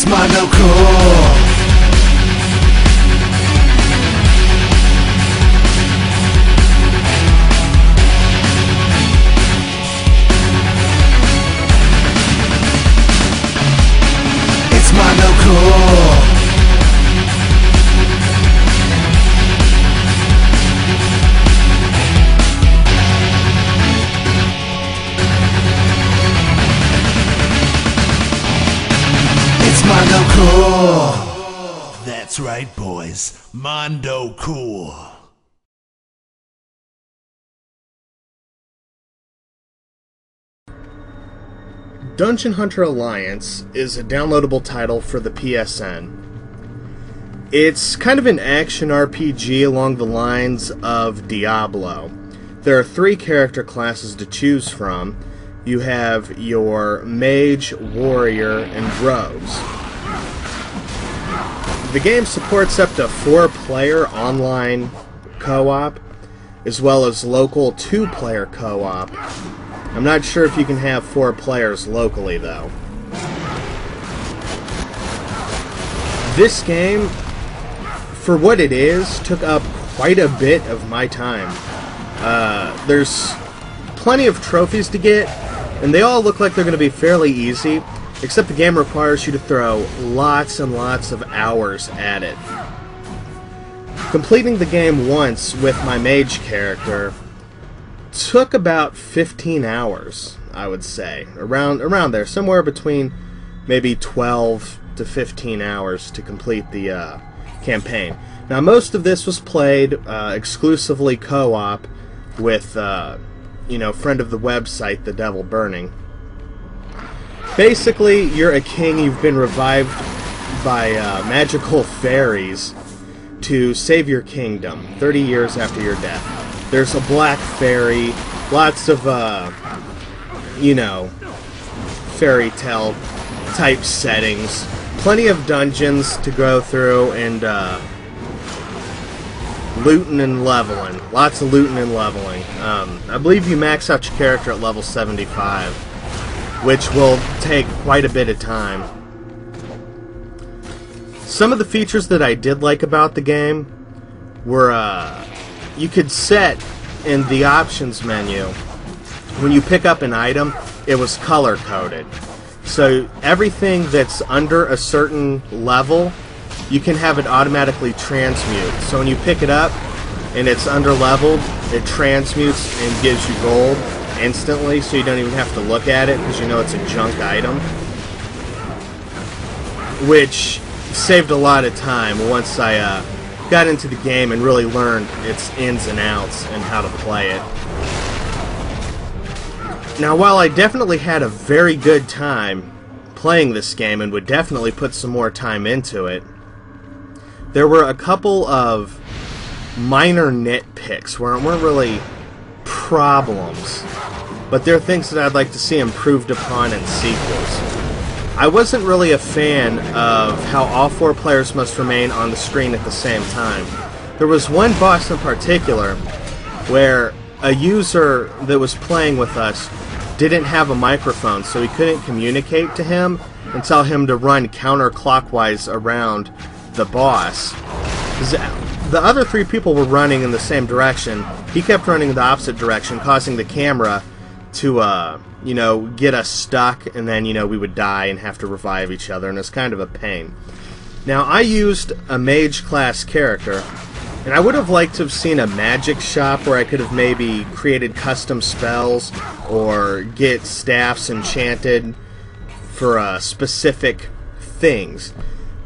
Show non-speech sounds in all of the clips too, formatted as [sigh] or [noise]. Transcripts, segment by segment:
It's Mondo right, boys. Mondo Cool. Dungeon Hunter Alliance is a downloadable title for the PSN. It's kind of an action RPG along the lines of Diablo. There are three character classes to choose from. You have your mage, warrior, and rogues. The game supports up to four player online co op, as well as local two player co op. I'm not sure if you can have four players locally, though. This game, for what it is, took up quite a bit of my time. Uh, there's plenty of trophies to get, and they all look like they're going to be fairly easy, except the game requires you to throw lots and lots of hours at it. Completing the game once with my mage character took about 15 hours, I would say. Around around there, somewhere between maybe 12 to 15 hours to complete the uh, campaign. Now, most of this was played uh, exclusively co-op with, uh, you know, friend of the website, The Devil Burning. Basically, you're a king. You've been revived by uh, magical fairies to save your kingdom 30 years after your death. There's a black fairy, lots of, uh, you know, fairy tale type settings, plenty of dungeons to go through, and uh, looting and leveling. Lots of looting and leveling. Um, I believe you max out your character at level 75, which will take quite a bit of time. Some of the features that I did like about the game were uh, you could set in the options menu when you pick up an item, it was color coded. So everything that's under a certain level, you can have it automatically transmute. So when you pick it up and it's under leveled, it transmutes and gives you gold instantly, so you don't even have to look at it because you know it's a junk item. Which saved a lot of time once I uh, got into the game and really learned its ins and outs and how to play it. Now, while I definitely had a very good time playing this game and would definitely put some more time into it, there were a couple of minor nitpicks weren't really problems, but they're things that I'd like to see improved upon in sequels. I wasn't really a fan of how all four players must remain on the screen at the same time. There was one boss in particular where a user that was playing with us didn't have a microphone, so we couldn't communicate to him and tell him to run counterclockwise around the boss. The other three people were running in the same direction. He kept running in the opposite direction, causing the camera to, uh, you know, get us stuck, and then, you know, we would die and have to revive each other, and it's kind of a pain. Now, I used a mage class character, and I would have liked to have seen a magic shop where I could have maybe created custom spells or get staffs enchanted for uh, specific things.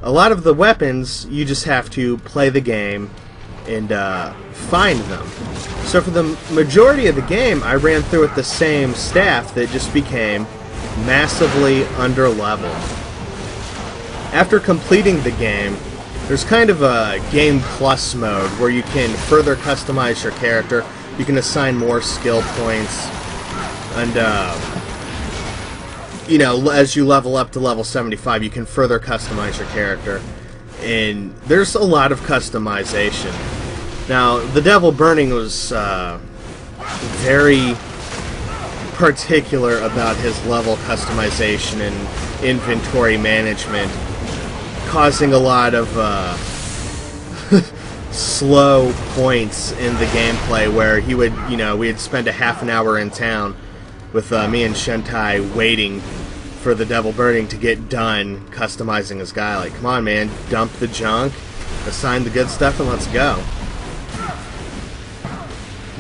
A lot of the weapons, you just have to play the game and uh, find them. So for the majority of the game, I ran through with the same staff that just became massively under level. After completing the game, there's kind of a game plus mode where you can further customize your character. You can assign more skill points, and uh, you know, as you level up to level 75, you can further customize your character. And there's a lot of customization. Now, the Devil Burning was uh, very particular about his level customization and inventory management causing a lot of uh, [laughs] slow points in the gameplay where he would, you know, we'd spend a half an hour in town with uh, me and Shintai waiting for the Devil burning to get done customizing his guy. Like, come on, man, dump the junk, assign the good stuff, and let's go.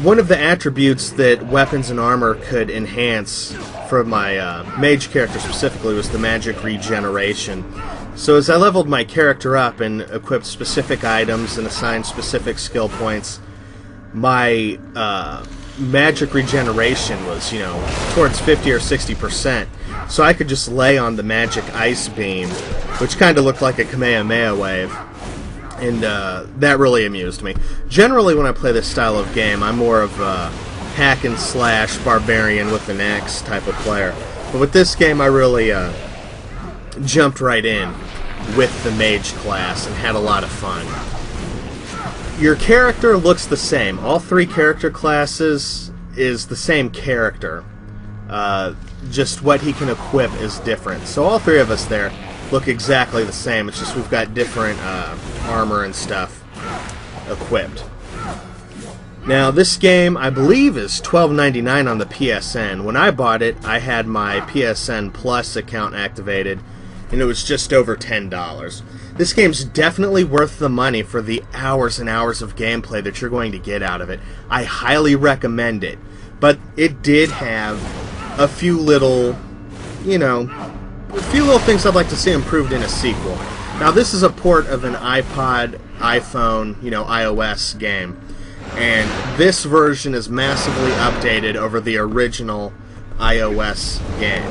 One of the attributes that weapons and armor could enhance for my uh, mage character specifically was the magic regeneration. So as I leveled my character up and equipped specific items and assigned specific skill points, my uh, magic regeneration was, you know, towards 50 or 60 percent. So I could just lay on the magic ice beam, which kind of looked like a Kamehameha wave, and uh, that really amused me. Generally, when I play this style of game, I'm more of a hack and slash barbarian with an axe type of player. But with this game, I really uh, jumped right in with the mage class and had a lot of fun. Your character looks the same. All three character classes is the same character. Uh, just what he can equip is different. So all three of us there look exactly the same. It's just we've got different uh, armor and stuff equipped. Now, this game, I believe, is $12.99 on the PSN. When I bought it, I had my PSN Plus account activated, and it was just over $10. This game's definitely worth the money for the hours and hours of gameplay that you're going to get out of it. I highly recommend it. But it did have a few little, you know, a few little things I'd like to see improved in a sequel. Now, this is a port of an iPod, iPhone, you know, iOS game and this version is massively updated over the original iOS game.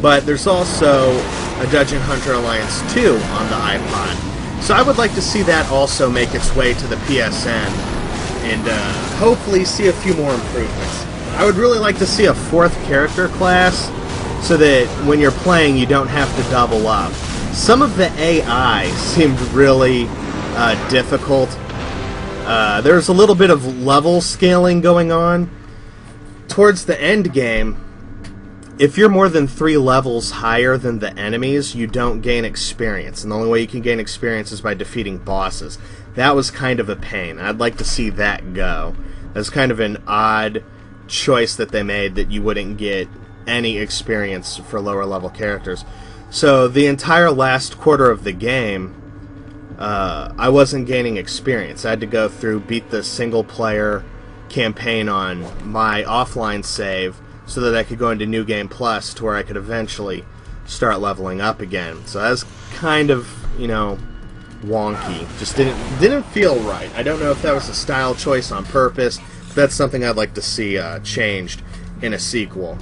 But there's also a Dungeon Hunter Alliance 2 on the iPod. So I would like to see that also make its way to the PSN and uh, hopefully see a few more improvements. I would really like to see a fourth character class so that when you're playing you don't have to double up. Some of the AI [laughs] seemed really uh, difficult uh, there's a little bit of level scaling going on. Towards the end game, if you're more than three levels higher than the enemies, you don't gain experience. And the only way you can gain experience is by defeating bosses. That was kind of a pain. I'd like to see that go. That's kind of an odd choice that they made that you wouldn't get any experience for lower level characters. So the entire last quarter of the game, uh, I wasn't gaining experience. I had to go through beat the single player campaign on my offline save so that I could go into New Game Plus to where I could eventually start leveling up again. So that was kind of, you know, wonky. Just didn't didn't feel right. I don't know if that was a style choice on purpose. But that's something I'd like to see uh, changed in a sequel.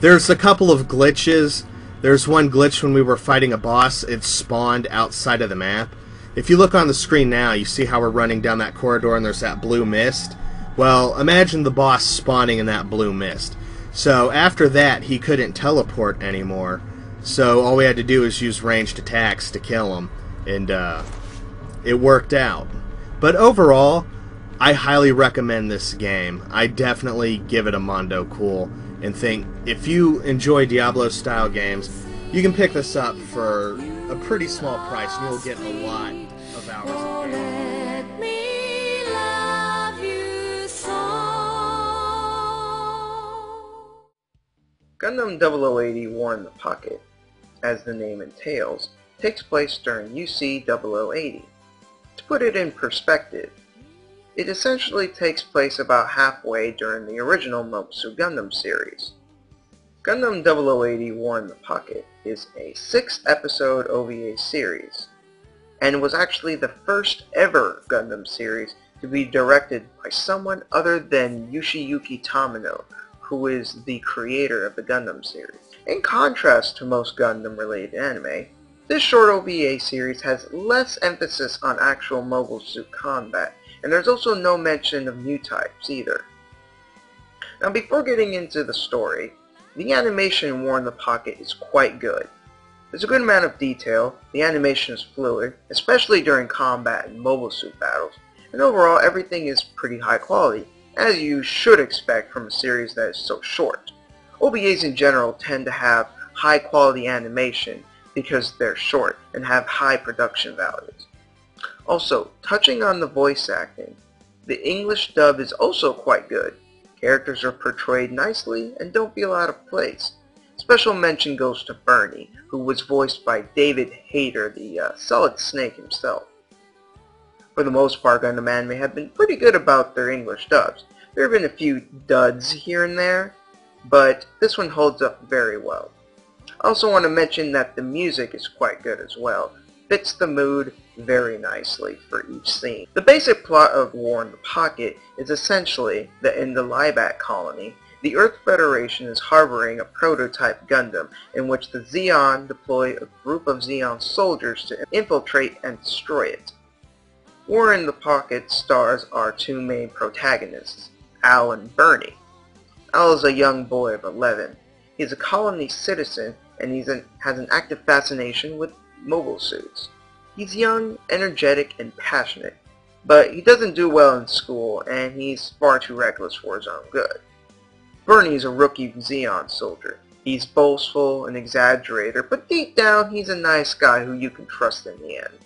There's a couple of glitches there's one glitch when we were fighting a boss, it spawned outside of the map. If you look on the screen now, you see how we're running down that corridor and there's that blue mist. Well, imagine the boss spawning in that blue mist. So after that, he couldn't teleport anymore. So all we had to do is use ranged attacks to kill him. And uh, it worked out. But overall, I highly recommend this game. I definitely give it a Mondo Cool and think if you enjoy Diablo style games, you can pick this up for a pretty small price and you'll get a lot of hours of Gundam 0080 War in the Pocket, as the name entails, takes place during UC 0080. To put it in perspective, it essentially takes place about halfway during the original Mobile Suit Gundam series. Gundam 0080 War in the Pocket is a six-episode OVA series, and was actually the first ever Gundam series to be directed by someone other than Yoshiyuki Tomino, who is the creator of the Gundam series. In contrast to most Gundam-related anime, this short OVA series has less emphasis on actual mobile suit combat and there's also no mention of new types either. Now before getting into the story, the animation in War in the Pocket is quite good. There's a good amount of detail, the animation is fluid, especially during combat and mobile suit battles, and overall everything is pretty high quality, as you should expect from a series that is so short. OVAs in general tend to have high quality animation, because they're short and have high production values. Also, touching on the voice acting, the English dub is also quite good. Characters are portrayed nicely and don't feel out of place. Special mention goes to Bernie, who was voiced by David Hayter, the uh, Solid Snake himself. For the most part, Gundam anime have been pretty good about their English dubs. There have been a few duds here and there, but this one holds up very well. I also want to mention that the music is quite good as well. Fits the mood very nicely for each scene. The basic plot of War in the Pocket is essentially that in the Libot colony, the Earth Federation is harboring a prototype Gundam in which the Zeon deploy a group of Zeon soldiers to infiltrate and destroy it. War in the Pocket stars our two main protagonists, Al and Bernie. Al is a young boy of 11. He's a colony citizen and he has an active fascination with mobile suits. He's young, energetic, and passionate, but he doesn't do well in school and he's far too reckless for his own good. Bernie's a rookie Zeon soldier. He's boastful, an exaggerator, but deep down he's a nice guy who you can trust in the end.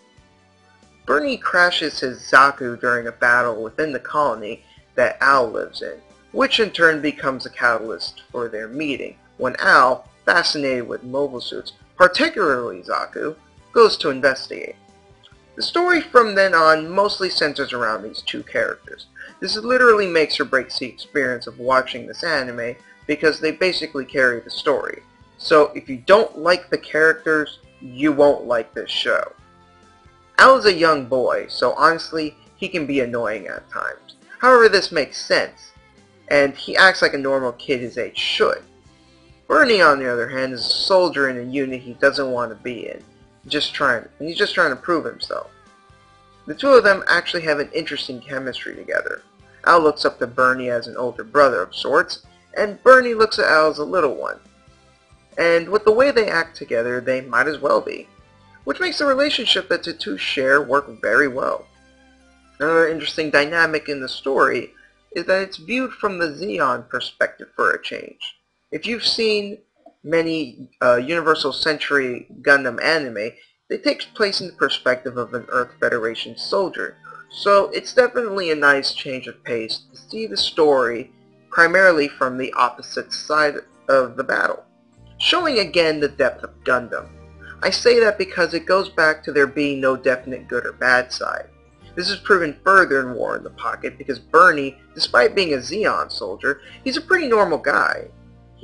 Bernie crashes his Zaku during a battle within the colony that Al lives in, which in turn becomes a catalyst for their meeting, when Al, fascinated with mobile suits, particularly Zaku, goes to investigate. The story from then on mostly centers around these two characters. This literally makes or breaks the experience of watching this anime because they basically carry the story. So if you don't like the characters, you won't like this show. Al is a young boy, so honestly, he can be annoying at times. However, this makes sense, and he acts like a normal kid his age should. Bernie, on the other hand, is a soldier in a unit he doesn't want to be in, just trying, he's just trying to prove himself. The two of them actually have an interesting chemistry together. Al looks up to Bernie as an older brother of sorts, and Bernie looks at Al as a little one. And with the way they act together, they might as well be, which makes the relationship that the two share work very well. Another interesting dynamic in the story is that it's viewed from the Zeon perspective for a change. If you've seen many uh, Universal Century Gundam anime, it takes place in the perspective of an Earth Federation soldier. So it's definitely a nice change of pace to see the story primarily from the opposite side of the battle, showing again the depth of Gundam. I say that because it goes back to there being no definite good or bad side. This is proven further in War in the Pocket because Bernie, despite being a Zeon soldier, he's a pretty normal guy.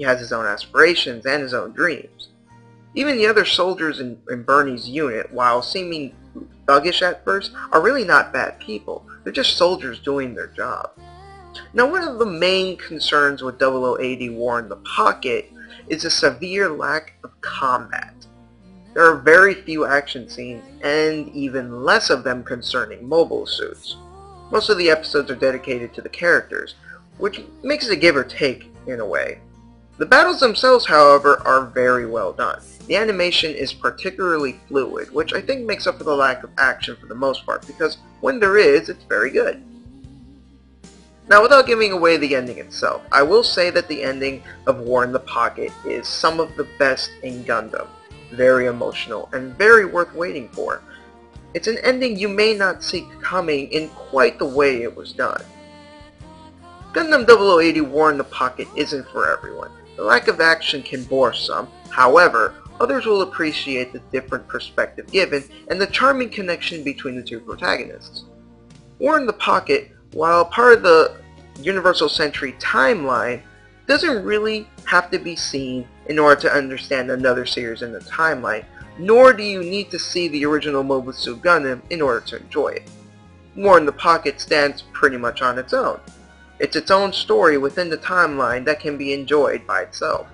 He has his own aspirations and his own dreams. Even the other soldiers in, in Bernie's unit, while seeming thuggish at first, are really not bad people. They're just soldiers doing their job. Now one of the main concerns with 0080 War in the Pocket is a severe lack of combat. There are very few action scenes, and even less of them concerning mobile suits. Most of the episodes are dedicated to the characters, which makes it a give or take in a way. The battles themselves, however, are very well done. The animation is particularly fluid, which I think makes up for the lack of action for the most part, because when there is, it's very good. Now, without giving away the ending itself, I will say that the ending of War in the Pocket is some of the best in Gundam. Very emotional, and very worth waiting for. It's an ending you may not see coming in quite the way it was done. Gundam 0080 War in the Pocket isn't for everyone. The lack of action can bore some, however, others will appreciate the different perspective given and the charming connection between the two protagonists. War in the Pocket, while part of the Universal Century timeline, doesn't really have to be seen in order to understand another series in the timeline, nor do you need to see the original Mobile Suit Gundam in order to enjoy it. War in the Pocket stands pretty much on its own. It's its own story within the timeline that can be enjoyed by itself.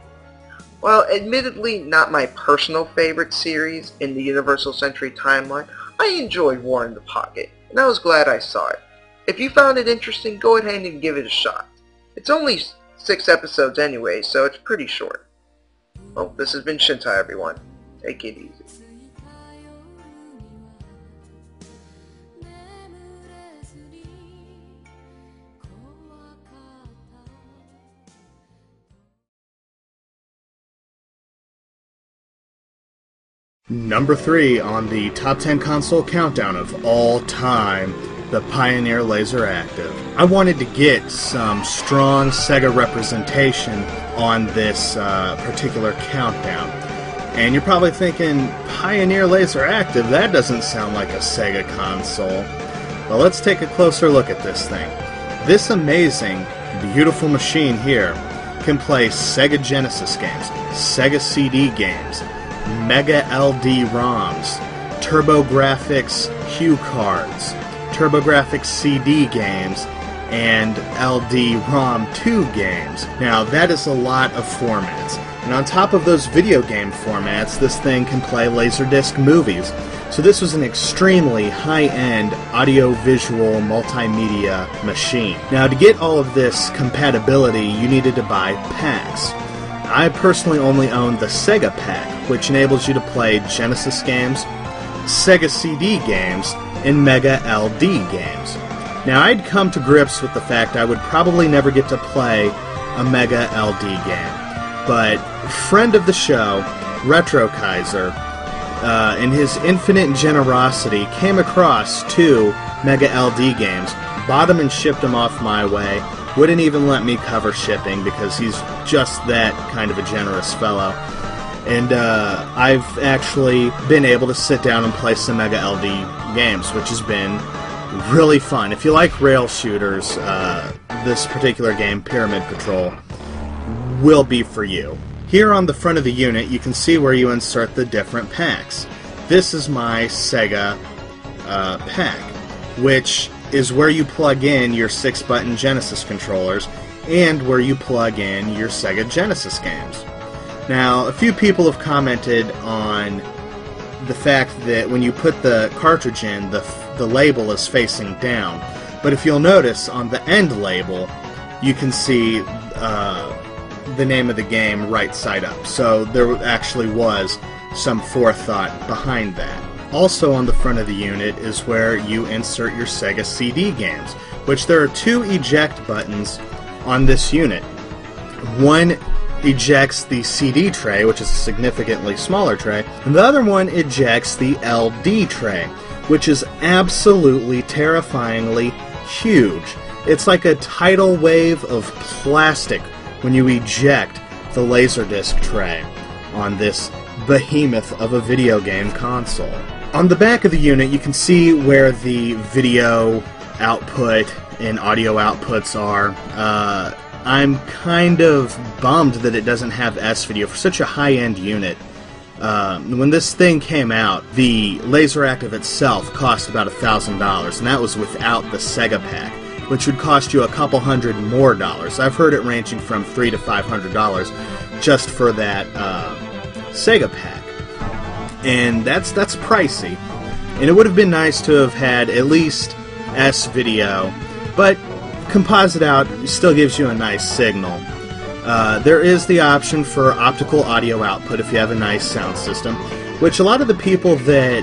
While admittedly not my personal favorite series in the Universal Century timeline, I enjoyed War in the Pocket, and I was glad I saw it. If you found it interesting, go ahead and give it a shot. It's only six episodes anyway, so it's pretty short. Well, this has been Shintai everyone. Take it easy. Number 3 on the top 10 console countdown of all time, the Pioneer Laser Active. I wanted to get some strong Sega representation on this uh, particular countdown. And you're probably thinking, Pioneer Laser Active, that doesn't sound like a Sega console. Well, let's take a closer look at this thing. This amazing, beautiful machine here can play Sega Genesis games, Sega CD games, Mega LD ROMs, TurboGrafx HuCards, TurboGrafx CD games, and LD ROM 2 games. Now, that is a lot of formats. And on top of those video game formats, this thing can play Laserdisc movies. So this was an extremely high-end audio-visual multimedia machine. Now, to get all of this compatibility, you needed to buy packs. I personally only own the Sega pack, which enables you to play Genesis games, Sega CD games, and Mega LD games. Now, I'd come to grips with the fact I would probably never get to play a Mega LD game, but friend of the show, Retro Kaiser, uh, in his infinite generosity, came across two Mega LD games, bought them and shipped them off my way, wouldn't even let me cover shipping because he's just that kind of a generous fellow. And uh, I've actually been able to sit down and play some Mega LD games, which has been really fun. If you like rail shooters, uh, this particular game, Pyramid Patrol, will be for you. Here on the front of the unit, you can see where you insert the different packs. This is my Sega uh, pack, which is where you plug in your six button Genesis controllers and where you plug in your Sega Genesis games. Now, a few people have commented on the fact that when you put the cartridge in, the, the label is facing down. But if you'll notice on the end label, you can see uh, the name of the game right side up. So there actually was some forethought behind that. Also on the front of the unit is where you insert your Sega CD games, which there are two eject buttons on this unit. One ejects the CD tray, which is a significantly smaller tray, and the other one ejects the LD tray, which is absolutely terrifyingly huge. It's like a tidal wave of plastic when you eject the Laserdisc tray on this behemoth of a video game console. On the back of the unit, you can see where the video output and audio outputs are. Uh, I'm kind of bummed that it doesn't have S video for such a high end unit. Um, when this thing came out, the Laser Active itself cost about a $1,000, and that was without the Sega pack, which would cost you a couple hundred more dollars. I've heard it ranging from three to five hundred dollars just for that uh, Sega pack, and that's that's pricey. And it would have been nice to have had at least S video, but composite out still gives you a nice signal. Uh, there is the option for optical audio output if you have a nice sound system, which a lot of the people that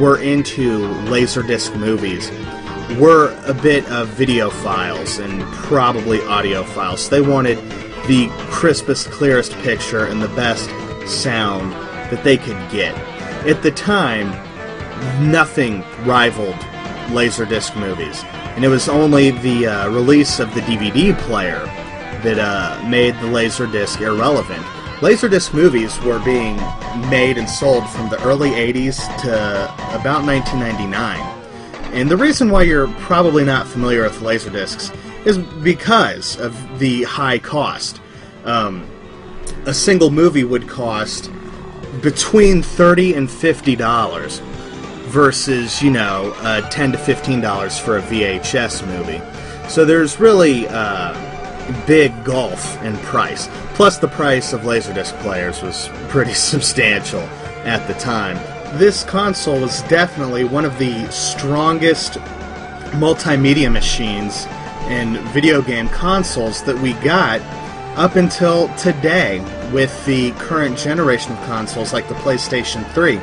were into Laserdisc movies were a bit of videophiles and probably audiophiles. They wanted the crispest, clearest picture and the best sound that they could get. At the time, nothing rivaled Laserdisc movies and it was only the uh, release of the DVD player that uh, made the Laserdisc irrelevant. Laserdisc movies were being made and sold from the early 80s to about 1999. And the reason why you're probably not familiar with Laserdiscs is because of the high cost. Um, a single movie would cost between 30 and $50 versus you know uh, ten to fifteen dollars for a VHS movie. So there's really uh, big gulf in price. Plus, the price of Laserdisc players was pretty [laughs] substantial at the time. This console was definitely one of the strongest multimedia machines and video game consoles that we got up until today with the current generation of consoles like the PlayStation 3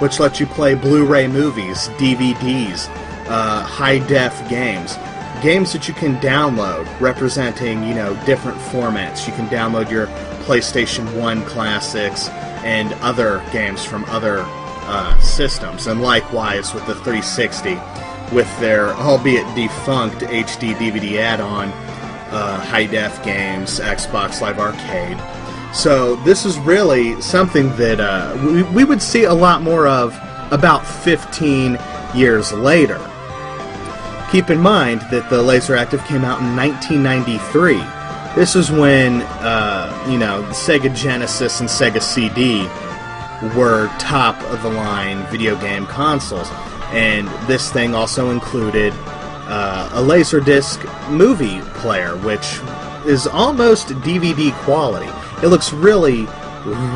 which lets you play Blu-ray movies, DVDs, uh, high-def games, games that you can download representing you know different formats. You can download your PlayStation 1 classics, and other games from other uh, systems. And likewise with the 360, with their albeit defunct HD DVD add-on, uh, high def games, Xbox Live Arcade. So this is really something that uh, we, we would see a lot more of about 15 years later. Keep in mind that the Laseractive came out in 1993. This is when, uh, you know, the Sega Genesis and Sega CD were top of the line video game consoles. And this thing also included uh, a Laserdisc movie player, which is almost DVD quality. It looks really,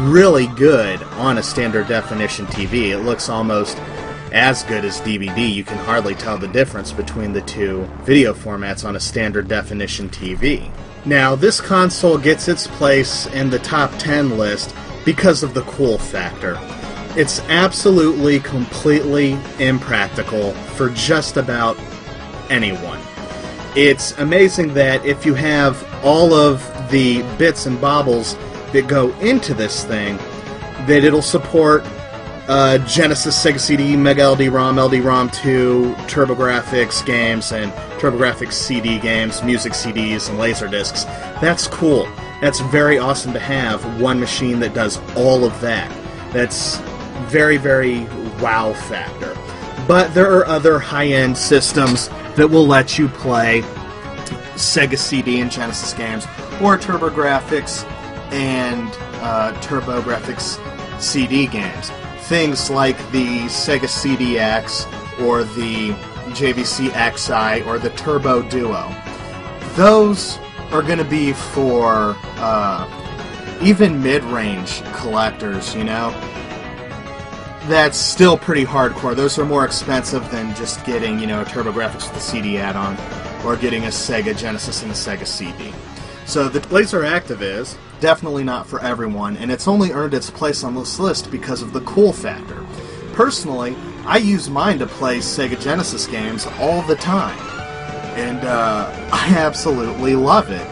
really good on a standard definition TV. It looks almost as good as DVD. You can hardly tell the difference between the two video formats on a standard definition TV. Now, this console gets its place in the top 10 list because of the cool factor. It's absolutely, completely impractical for just about anyone. It's amazing that if you have all of the bits and bobbles that go into this thing, that it'll support uh, Genesis, Sega CD, Mega LD-ROM, LD-ROM 2, TurboGrafx games, and TurboGrafx CD games, music CDs, and laser discs. That's cool. That's very awesome to have one machine that does all of that. That's very, very wow factor. But there are other high-end systems that will let you play Sega CD and Genesis games, or TurboGrafx and uh, TurboGrafx CD games. Things like the Sega CDX or the JVC X'Eye or the Turbo Duo. Those are going to be for uh, even mid-range collectors, you know? That's still pretty hardcore. Those are more expensive than just getting, you know, a TurboGrafx with a CD add-on or getting a Sega Genesis and a Sega CD. So the Laseractive is definitely not for everyone, and it's only earned its place on this list because of the cool factor. Personally, I use mine to play Sega Genesis games all the time, and uh, [laughs] I absolutely love it.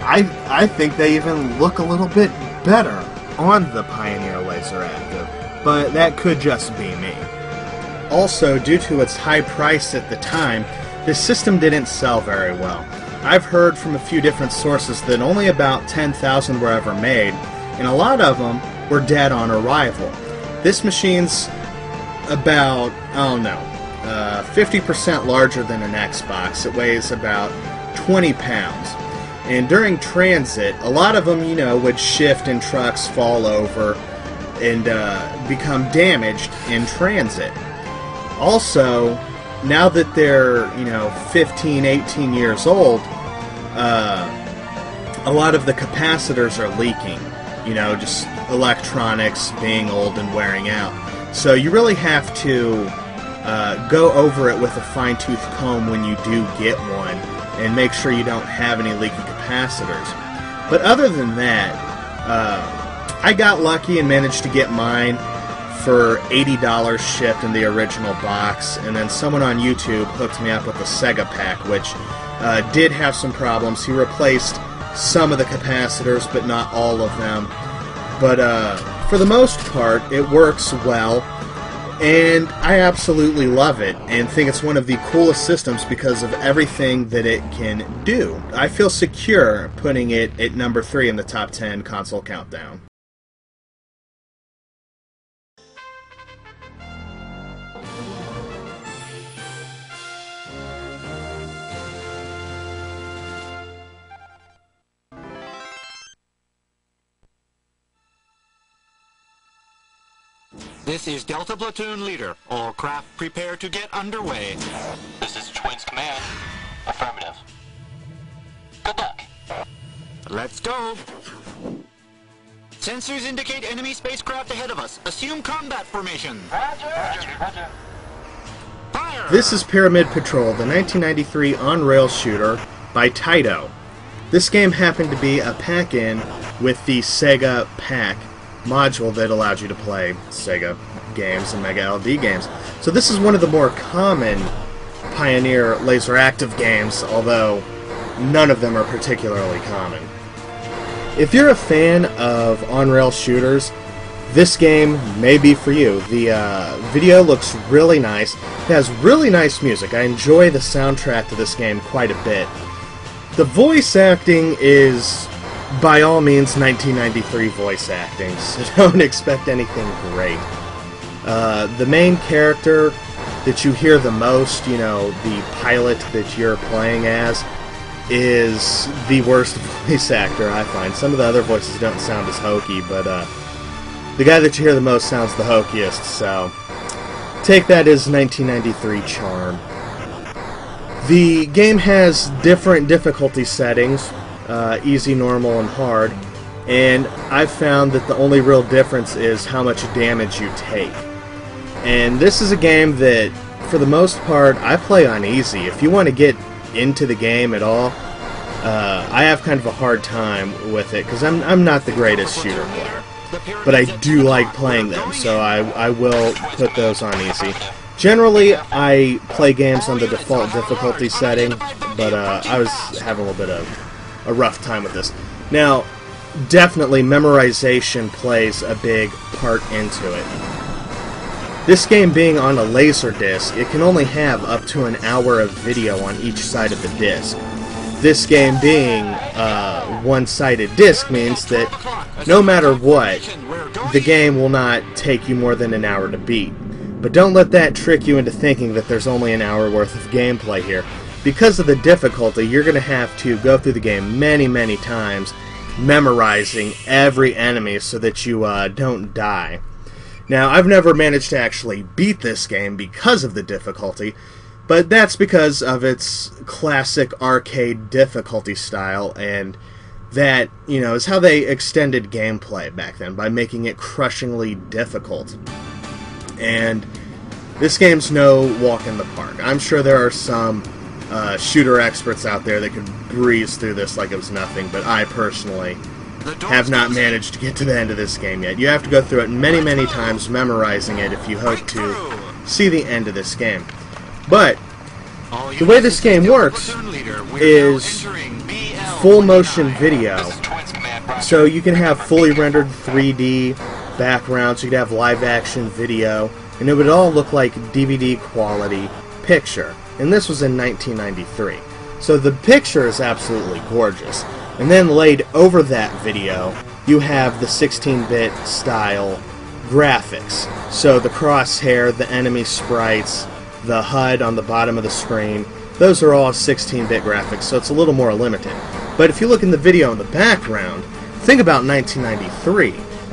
I I think they even look a little bit better on the Pioneer Laseractive, but that could just be me. Also, due to its high price at the time, this system didn't sell very well. I've heard from a few different sources that only about 10,000 were ever made, and a lot of them were dead on arrival. This machine's about, I don't know, uh, 50% larger than an Xbox. It weighs about 20 pounds. And during transit, a lot of them, you know, would shift in trucks, fall over, and uh, become damaged in transit. Also, now that they're, you know, 15, 18 years old, uh, a lot of the capacitors are leaking. You know, just electronics being old and wearing out. So you really have to uh, go over it with a fine tooth comb when you do get one and make sure you don't have any leaky capacitors. But other than that, uh, I got lucky and managed to get mine for $80 shipped in the original box, and then someone on YouTube hooked me up with a Sega pack, which uh, did have some problems. He replaced some of the capacitors, but not all of them. But uh, for the most part, it works well, and I absolutely love it and think it's one of the coolest systems because of everything that it can do. I feel secure putting it at number three in the top 10 console countdown. This is Delta Platoon Leader. All craft prepare to get underway. This is Twins Command. Affirmative. Good luck. Let's go. Sensors indicate enemy spacecraft ahead of us. Assume combat formation. Roger, roger. Fire! This is Pyramid Patrol, the 1993 on-rail shooter by Taito. This game happened to be a pack-in with the Sega Pack module that allowed you to play Sega games and Mega LD games. So this is one of the more common Pioneer Laseractive games, although none of them are particularly common. If you're a fan of on-rail shooters, this game may be for you. The uh, video looks really nice. It has really nice music. I enjoy the soundtrack to this game quite a bit. The voice acting is, by all means, 1993 voice acting, [laughs] so don't expect anything great. Uh, the main character that you hear the most, you know, the pilot that you're playing as, is the worst [laughs] voice actor I find. Some of the other voices don't sound as hokey, but uh, the guy that you hear the most sounds the hokiest, so take that as 1993 charm. The game has different difficulty settings, uh, easy, normal, and hard, and I've found that the only real difference is how much damage you take. And this is a game that, for the most part, I play on easy. If you want to get into the game at all, uh, I have kind of a hard time with it because I'm, I'm not the greatest shooter player. But I do like playing them, so I, I will put those on easy. Generally, I play games on the default difficulty setting, but uh, I was having a little bit of a rough time with this. Now, definitely memorization plays a big part into it. This game being on a laser disc, it can only have up to an hour of video on each side of the disc. This game being a one-sided disc means that no matter what, the game will not take you more than an hour to beat. But don't let that trick you into thinking that there's only an hour worth of gameplay here. Because of the difficulty, you're going to have to go through the game many, many times, memorizing every enemy so that you uh, don't die. Now, I've never managed to actually beat this game because of the difficulty, but that's because of its classic arcade difficulty style, and that, you know, is how they extended gameplay back then, by making it crushingly difficult. And this game's no walk in the park. I'm sure there are some uh, shooter experts out there that could breeze through this like it was nothing, but I personally have not managed to get to the end of this game yet. You have to go through it many, many times, memorizing it if you hope to see the end of this game. But the way this game works is full motion video. So you can have fully rendered 3D backgrounds, you could have live action video, and it would all look like DVD quality picture. And this was in 1993. So the picture is absolutely gorgeous. And then laid over that video, you have the 16-bit style graphics. So the crosshair, the enemy sprites, the HUD on the bottom of the screen, those are all 16-bit graphics, so it's a little more limited. But if you look in the video in the background, think about 1993.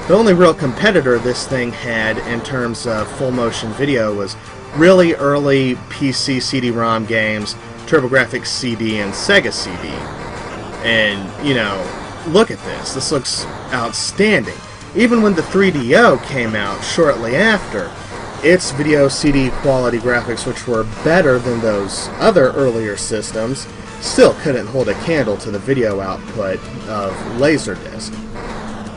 The only real competitor this thing had in terms of full motion video was really early PC CD-ROM games, TurboGrafx CD, and Sega CD. And, you know, look at this. This looks outstanding. Even when the 3DO came out shortly after, its video CD quality graphics, which were better than those other earlier systems, still couldn't hold a candle to the video output of Laserdisc.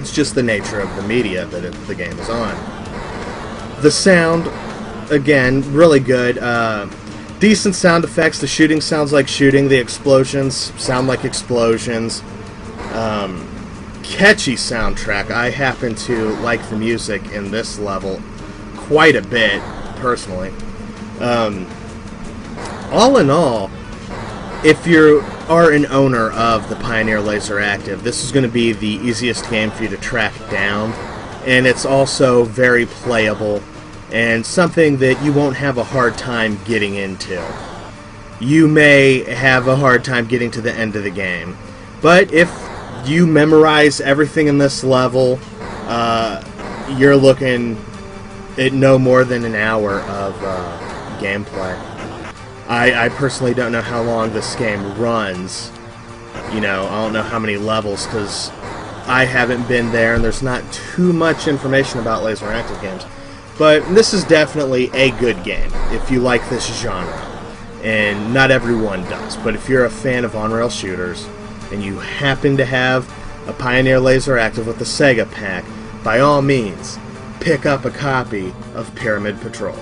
It's just the nature of the media that it, the game is on. The sound, again, really good. Uh, decent sound effects. The shooting sounds like shooting. The explosions sound like explosions. Um, catchy soundtrack. I happen to like the music in this level quite a bit, personally. Um, all in all, if you are an owner of the Pioneer Laser Active, this is going to be the easiest game for you to track down, and it's also very playable and something that you won't have a hard time getting into. You may have a hard time getting to the end of the game, but if you memorize everything in this level, uh, you're looking at no more than an hour of uh, gameplay. I, I personally don't know how long this game runs. You know, I don't know how many levels because I haven't been there and there's not too much information about laser active games. But this is definitely a good game if you like this genre. And not everyone does, but if you're a fan of on-rail shooters and you happen to have a Pioneer Laser Active with the Sega pack, by all means, pick up a copy of Pyramid Patrol.